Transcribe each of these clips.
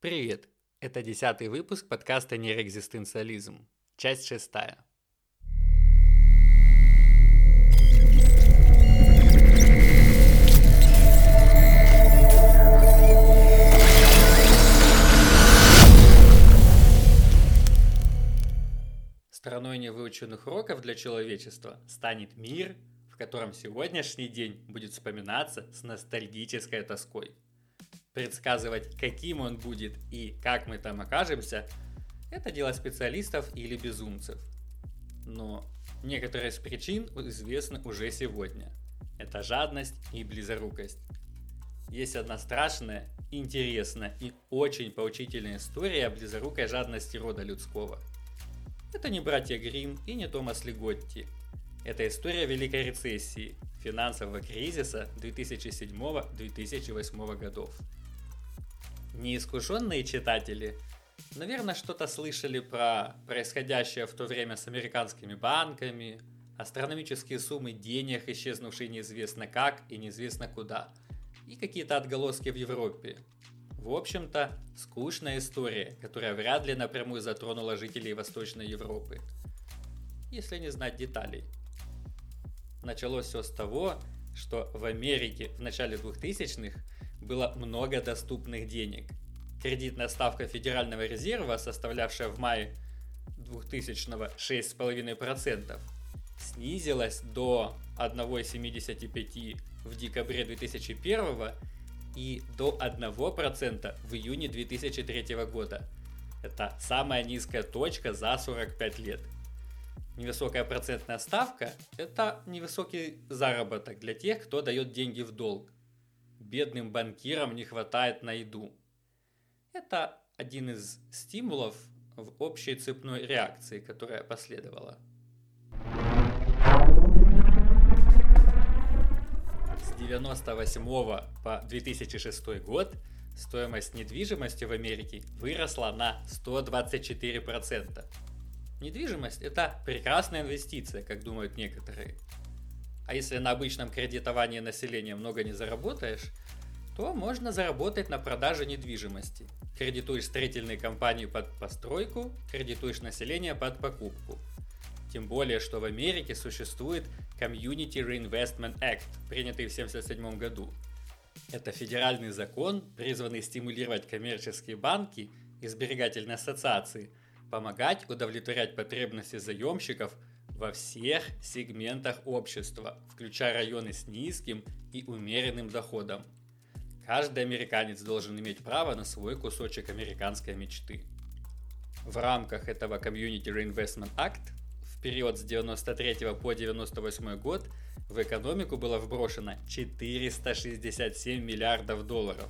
Привет! Это десятый выпуск подкаста «Нейроэкзистенциализм», часть шестая. Стороной невыученных уроков для человечества станет мир, в котором сегодняшний день будет вспоминаться с ностальгической тоской – предсказывать, каким он будет и как мы там окажемся, это дело специалистов или безумцев. Но некоторые из причин известны уже сегодня. Это жадность и близорукость. Есть одна страшная, интересная и очень поучительная история о близорукой жадности рода людского. Это не братья Грим и не Томас Лиготти. Это история Великой рецессии, финансового кризиса 2007-2008 годов. Неискушенные читатели, наверное, что-то слышали про происходящее в то время с американскими банками, астрономические суммы денег, исчезнувшие неизвестно как и неизвестно куда, и какие-то отголоски в Европе. В общем-то, скучная история, которая вряд ли напрямую затронула жителей Восточной Европы, если не знать деталей. Началось все с того, что в Америке в начале 2000-х было много доступных денег. Кредитная ставка Федерального резерва, составлявшая в мае 2000-го 6,5%, снизилась до 1,75% в декабре 2001 и до 1% в июне 2003 года. Это самая низкая точка за 45 лет. Невысокая процентная ставка – это невысокий заработок для тех, кто дает деньги в долг бедным банкирам не хватает на еду. Это один из стимулов в общей цепной реакции, которая последовала. С 1998 по 2006 год стоимость недвижимости в Америке выросла на 124%. Недвижимость – это прекрасная инвестиция, как думают некоторые – а если на обычном кредитовании населения много не заработаешь, то можно заработать на продаже недвижимости. Кредитуешь строительные компании под постройку, кредитуешь население под покупку. Тем более, что в Америке существует Community Reinvestment Act, принятый в 1977 году. Это федеральный закон, призванный стимулировать коммерческие банки и сберегательные ассоциации, помогать удовлетворять потребности заемщиков – во всех сегментах общества, включая районы с низким и умеренным доходом. Каждый американец должен иметь право на свой кусочек американской мечты. В рамках этого Community Reinvestment Act в период с 93 по 98 год в экономику было вброшено 467 миллиардов долларов.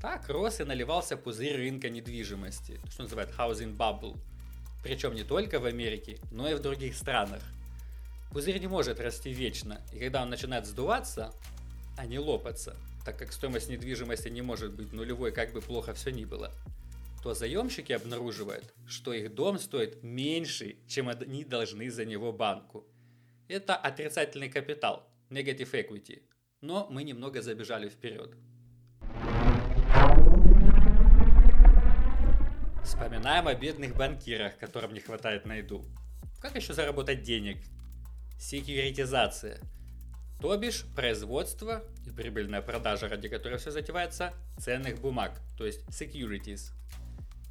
Так рос и наливался пузырь рынка недвижимости, что называют housing bubble – причем не только в Америке, но и в других странах. Пузырь не может расти вечно, и когда он начинает сдуваться, а не лопаться, так как стоимость недвижимости не может быть нулевой, как бы плохо все ни было, то заемщики обнаруживают, что их дом стоит меньше, чем они должны за него банку. Это отрицательный капитал, negative equity. Но мы немного забежали вперед. Вспоминаем о бедных банкирах, которым не хватает на еду. Как еще заработать денег? Секьюритизация. То бишь производство и прибыльная продажа, ради которой все затевается, ценных бумаг, то есть securities.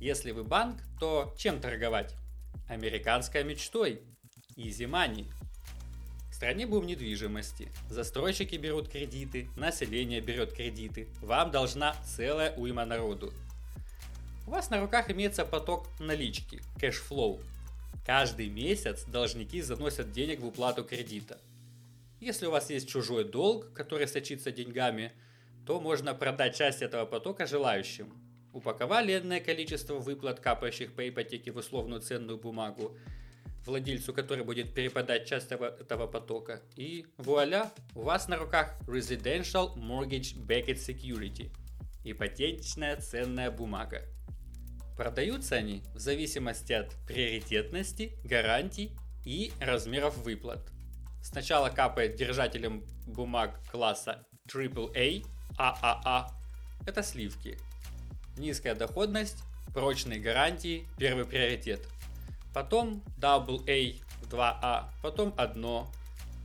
Если вы банк, то чем торговать? Американской мечтой. Easy money. В стране бум недвижимости. Застройщики берут кредиты, население берет кредиты. Вам должна целая уйма народу. У вас на руках имеется поток налички, cash flow. Каждый месяц должники заносят денег в уплату кредита. Если у вас есть чужой долг, который сочится деньгами, то можно продать часть этого потока желающим. Упаковали энное количество выплат, капающих по ипотеке в условную ценную бумагу, владельцу, который будет перепадать часть этого, потока. И вуаля, у вас на руках Residential Mortgage Backed Security – ипотечная ценная бумага. Продаются они в зависимости от приоритетности, гарантий и размеров выплат. Сначала капает держателям бумаг класса AAA, AAA, это сливки. Низкая доходность, прочные гарантии, первый приоритет. Потом AA, 2A, потом одно,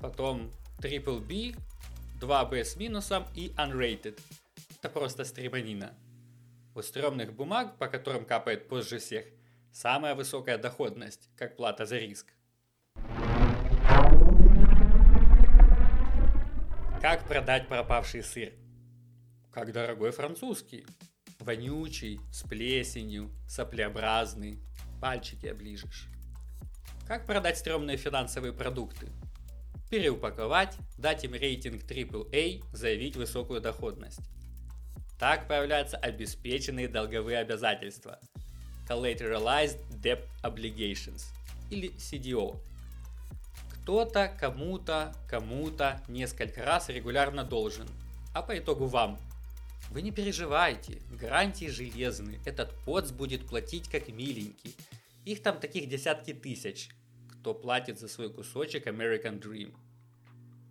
потом Triple B, 2B с минусом и Unrated. Это просто стреманина. У стрёмных бумаг, по которым капает позже всех, самая высокая доходность, как плата за риск. Как продать пропавший сыр? Как дорогой французский. Вонючий, с плесенью, соплеобразный. Пальчики оближешь. Как продать стрёмные финансовые продукты? Переупаковать, дать им рейтинг AAA, заявить высокую доходность. Так появляются обеспеченные долговые обязательства. Collateralized Debt Obligations или CDO кто-то кому-то, кому-то несколько раз регулярно должен, а по итогу вам. Вы не переживайте, гарантии железные, этот поц будет платить как миленький. Их там таких десятки тысяч, кто платит за свой кусочек American Dream.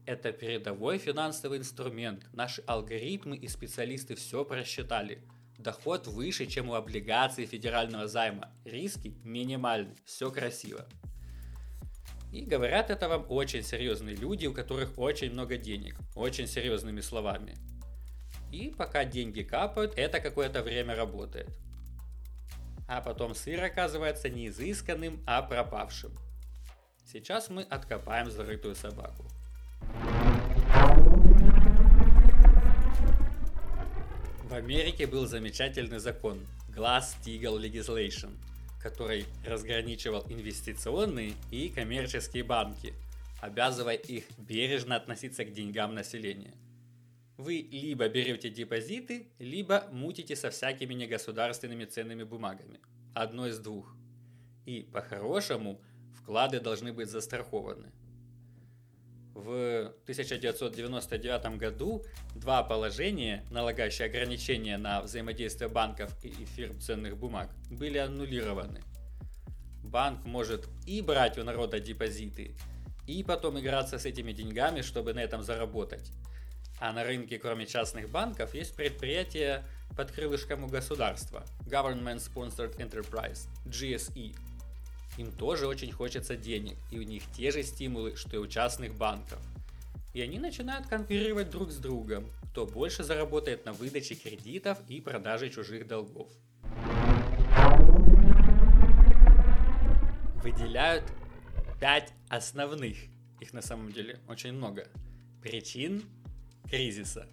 Это передовой финансовый инструмент, наши алгоритмы и специалисты все просчитали. Доход выше, чем у облигаций федерального займа, риски минимальны, все красиво. И говорят это вам очень серьезные люди, у которых очень много денег, очень серьезными словами. И пока деньги капают, это какое-то время работает. А потом сыр оказывается не изысканным, а пропавшим. Сейчас мы откопаем зарытую собаку. Америке был замечательный закон Glass-Steagall Legislation – который разграничивал инвестиционные и коммерческие банки, обязывая их бережно относиться к деньгам населения. Вы либо берете депозиты, либо мутите со всякими негосударственными ценными бумагами. Одно из двух. И по-хорошему вклады должны быть застрахованы. В 1999 году два положения, налагающие ограничения на взаимодействие банков и фирм ценных бумаг, были аннулированы. Банк может и брать у народа депозиты, и потом играться с этими деньгами, чтобы на этом заработать. А на рынке, кроме частных банков, есть предприятия под крылышком у государства Government Sponsored Enterprise, GSE, им тоже очень хочется денег, и у них те же стимулы, что и у частных банков. И они начинают конкурировать друг с другом, кто больше заработает на выдаче кредитов и продаже чужих долгов. Выделяют 5 основных, их на самом деле очень много, причин кризиса.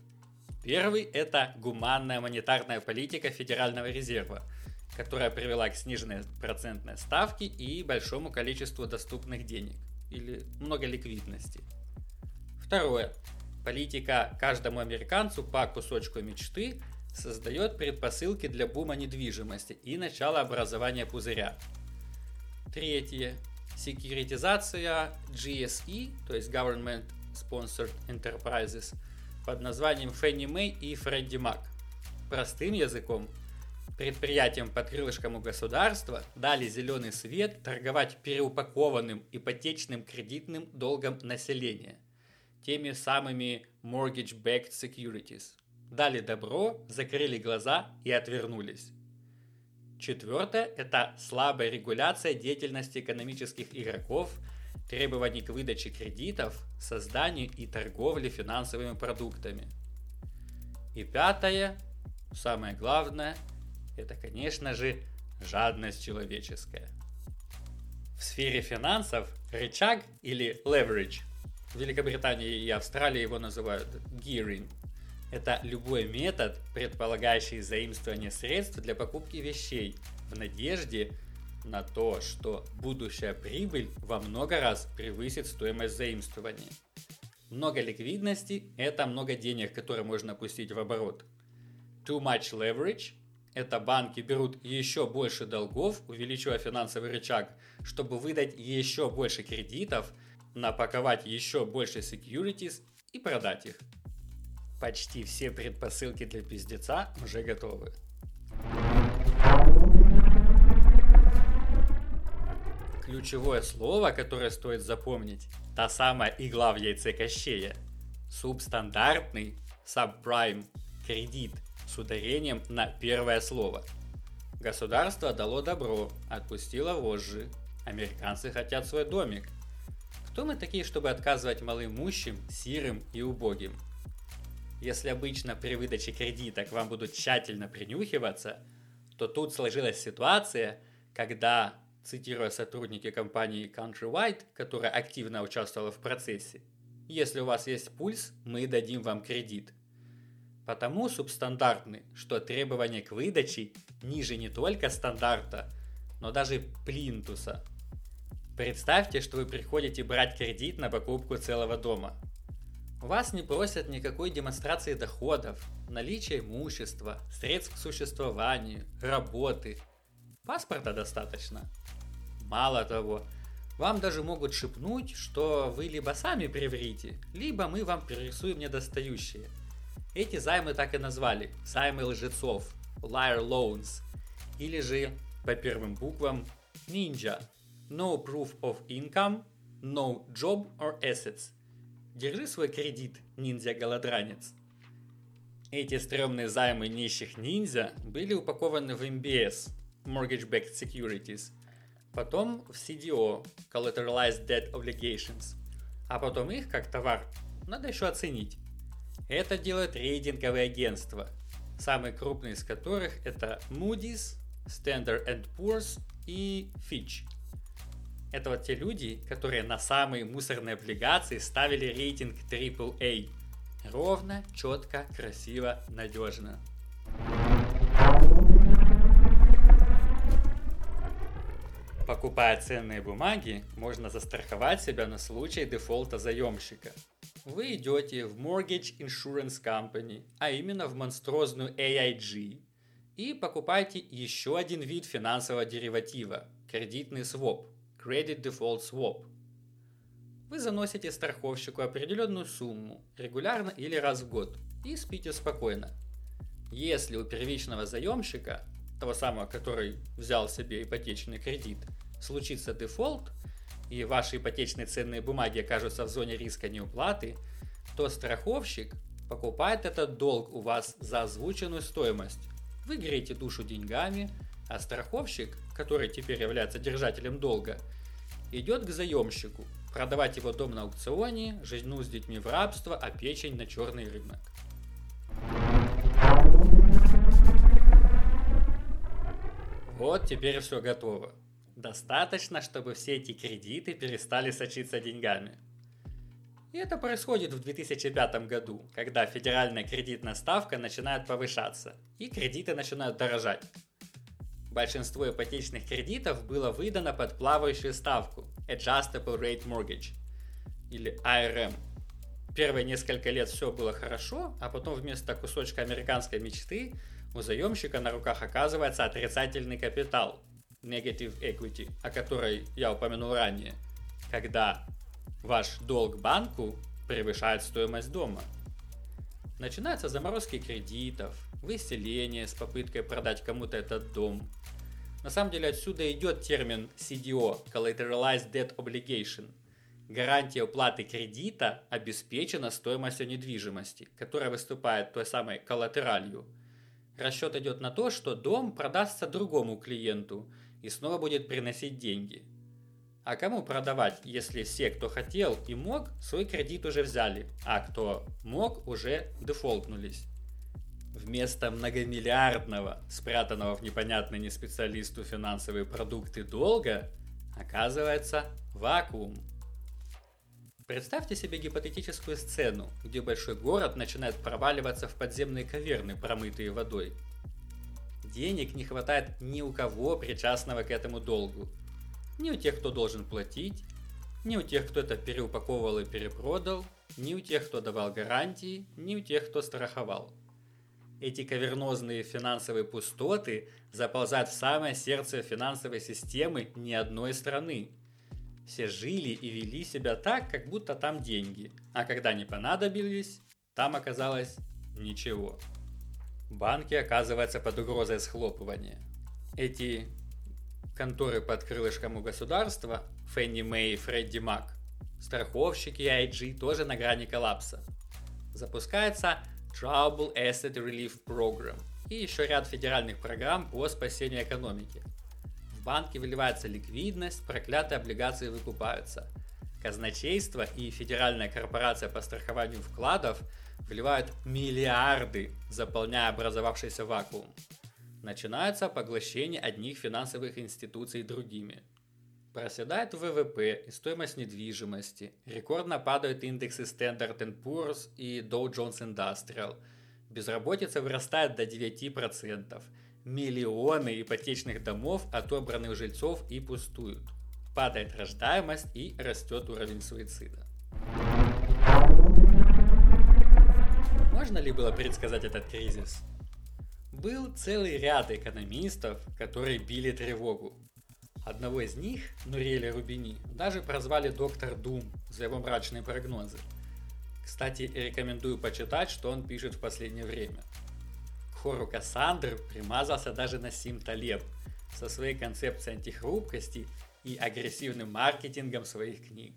Первый – это гуманная монетарная политика Федерального резерва – которая привела к сниженной процентной ставке и большому количеству доступных денег или много ликвидности. Второе. Политика каждому американцу по кусочку мечты создает предпосылки для бума недвижимости и начала образования пузыря. Третье. Секьюритизация GSE, то есть Government Sponsored Enterprises, под названием Fannie Mae и Freddie Mac. Простым языком – предприятиям под крылышком у государства дали зеленый свет торговать переупакованным ипотечным кредитным долгом населения, теми самыми mortgage-backed securities. Дали добро, закрыли глаза и отвернулись. Четвертое – это слабая регуляция деятельности экономических игроков, требований к выдаче кредитов, созданию и торговле финансовыми продуктами. И пятое, самое главное – это, конечно же, жадность человеческая. В сфере финансов рычаг или leverage, в Великобритании и Австралии его называют gearing, это любой метод, предполагающий заимствование средств для покупки вещей в надежде на то, что будущая прибыль во много раз превысит стоимость заимствования. Много ликвидности – это много денег, которые можно пустить в оборот. Too much leverage это банки берут еще больше долгов, увеличивая финансовый рычаг, чтобы выдать еще больше кредитов, напаковать еще больше securities и продать их. Почти все предпосылки для пиздеца уже готовы. Ключевое слово, которое стоит запомнить, та самая игла в яйце Кощея. Субстандартный, subprime, кредит – с ударением на первое слово. Государство дало добро, отпустило вожжи. Американцы хотят свой домик. Кто мы такие, чтобы отказывать малоимущим, сирым и убогим? Если обычно при выдаче кредита к вам будут тщательно принюхиваться, то тут сложилась ситуация, когда, цитируя сотрудники компании Countrywide, которая активно участвовала в процессе, если у вас есть пульс, мы дадим вам кредит. Потому субстандартны, что требования к выдаче ниже не только стандарта, но даже плинтуса. Представьте, что вы приходите брать кредит на покупку целого дома. Вас не просят никакой демонстрации доходов, наличия имущества, средств к существованию, работы. Паспорта достаточно. Мало того, вам даже могут шепнуть, что вы либо сами приврите, либо мы вам перерисуем недостающие. Эти займы так и назвали – займы лжецов, liar loans, или же по первым буквам Ninja – no proof of income, no job or assets. Держи свой кредит, ниндзя-голодранец. Эти стрёмные займы нищих ниндзя были упакованы в MBS – Mortgage Backed Securities – потом в CDO, Collateralized Debt Obligations, а потом их как товар надо еще оценить. Это делают рейтинговые агентства, самые крупные из которых это Moody's, Standard Poor's и Fitch. Это вот те люди, которые на самые мусорные облигации ставили рейтинг AAA. Ровно, четко, красиво, надежно. Покупая ценные бумаги, можно застраховать себя на случай дефолта заемщика. Вы идете в Mortgage Insurance Company, а именно в монструозную AIG, и покупаете еще один вид финансового дериватива – кредитный своп – Credit Default Swap. Вы заносите страховщику определенную сумму, регулярно или раз в год, и спите спокойно. Если у первичного заемщика того самого, который взял себе ипотечный кредит, случится дефолт, и ваши ипотечные ценные бумаги окажутся в зоне риска неуплаты, то страховщик покупает этот долг у вас за озвученную стоимость. Вы греете душу деньгами, а страховщик, который теперь является держателем долга, идет к заемщику, продавать его дом на аукционе, жену с детьми в рабство, а печень на черный рынок. Вот теперь все готово. Достаточно, чтобы все эти кредиты перестали сочиться деньгами. И это происходит в 2005 году, когда федеральная кредитная ставка начинает повышаться, и кредиты начинают дорожать. Большинство ипотечных кредитов было выдано под плавающую ставку Adjustable Rate Mortgage, или ARM. Первые несколько лет все было хорошо, а потом вместо кусочка американской мечты у заемщика на руках оказывается отрицательный капитал, negative equity, о которой я упомянул ранее, когда ваш долг банку превышает стоимость дома. Начинаются заморозки кредитов, выселение с попыткой продать кому-то этот дом. На самом деле отсюда идет термин CDO, Collateralized Debt Obligation. Гарантия уплаты кредита обеспечена стоимостью недвижимости, которая выступает той самой коллатералью – Расчет идет на то, что дом продастся другому клиенту и снова будет приносить деньги. А кому продавать, если все, кто хотел и мог, свой кредит уже взяли, а кто мог, уже дефолтнулись? Вместо многомиллиардного, спрятанного в непонятной не специалисту финансовые продукты долга, оказывается вакуум – Представьте себе гипотетическую сцену, где большой город начинает проваливаться в подземные каверны, промытые водой. Денег не хватает ни у кого причастного к этому долгу. Ни у тех, кто должен платить, ни у тех, кто это переупаковывал и перепродал, ни у тех, кто давал гарантии, ни у тех, кто страховал. Эти кавернозные финансовые пустоты заползают в самое сердце финансовой системы ни одной страны – все жили и вели себя так, как будто там деньги, а когда не понадобились, там оказалось ничего. Банки оказываются под угрозой схлопывания. Эти конторы под крылышком у государства, Фенни Мэй и Фредди Мак, страховщики и IG тоже на грани коллапса. Запускается Trouble Asset Relief Program и еще ряд федеральных программ по спасению экономики. В банки выливается ликвидность, проклятые облигации выкупаются. Казначейство и Федеральная корпорация по страхованию вкладов вливают миллиарды, заполняя образовавшийся вакуум. Начинается поглощение одних финансовых институций другими. Проседает ВВП и стоимость недвижимости. Рекордно падают индексы Standard Poor's и Dow Jones Industrial. Безработица вырастает до 9%. Миллионы ипотечных домов отобраны у жильцов и пустуют. Падает рождаемость и растет уровень суицида. Можно ли было предсказать этот кризис? Был целый ряд экономистов, которые били тревогу. Одного из них, Нуреля Рубини, даже прозвали доктор Дум за его мрачные прогнозы. Кстати, рекомендую почитать, что он пишет в последнее время. К хору Кассандр примазался даже Насим Талеб со своей концепцией антихрупкости и агрессивным маркетингом своих книг.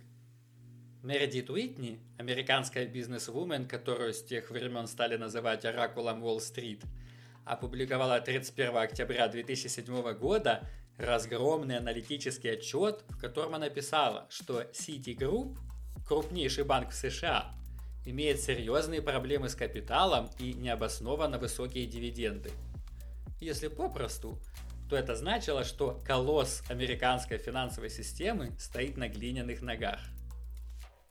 Мередит Уитни, американская бизнес-вумен, которую с тех времен стали называть оракулом Уолл-стрит, опубликовала 31 октября 2007 года разгромный аналитический отчет, в котором она написала, что Citigroup, крупнейший банк в США, имеет серьезные проблемы с капиталом и необоснованно высокие дивиденды. Если попросту, то это значило, что колосс американской финансовой системы стоит на глиняных ногах.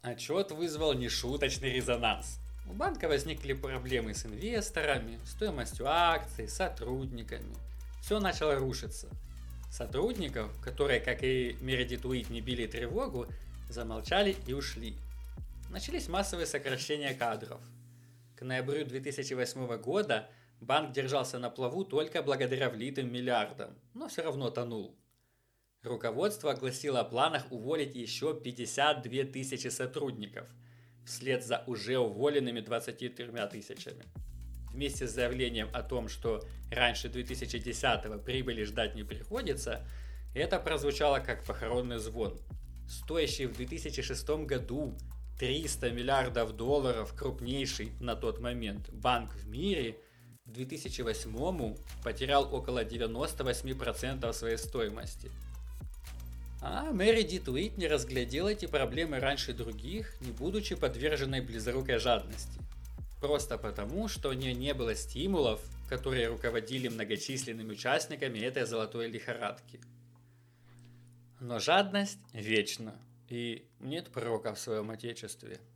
Отчет вызвал нешуточный резонанс. У банка возникли проблемы с инвесторами, стоимостью акций, сотрудниками. Все начало рушиться – Сотрудников, которые, как и Мередит Уит, не били тревогу, замолчали и ушли. Начались массовые сокращения кадров. К ноябрю 2008 года банк держался на плаву только благодаря влитым миллиардам, но все равно тонул. Руководство огласило о планах уволить еще 52 тысячи сотрудников, вслед за уже уволенными 23 тысячами вместе с заявлением о том, что раньше 2010-го прибыли ждать не приходится, это прозвучало как похоронный звон. Стоящий в 2006 году 300 миллиардов долларов крупнейший на тот момент банк в мире в 2008 потерял около 98% своей стоимости. А Мэри Дит Уитни разглядела эти проблемы раньше других, не будучи подверженной близорукой жадности просто потому, что у нее не было стимулов, которые руководили многочисленными участниками этой золотой лихорадки. Но жадность вечна, и нет пророка в своем отечестве –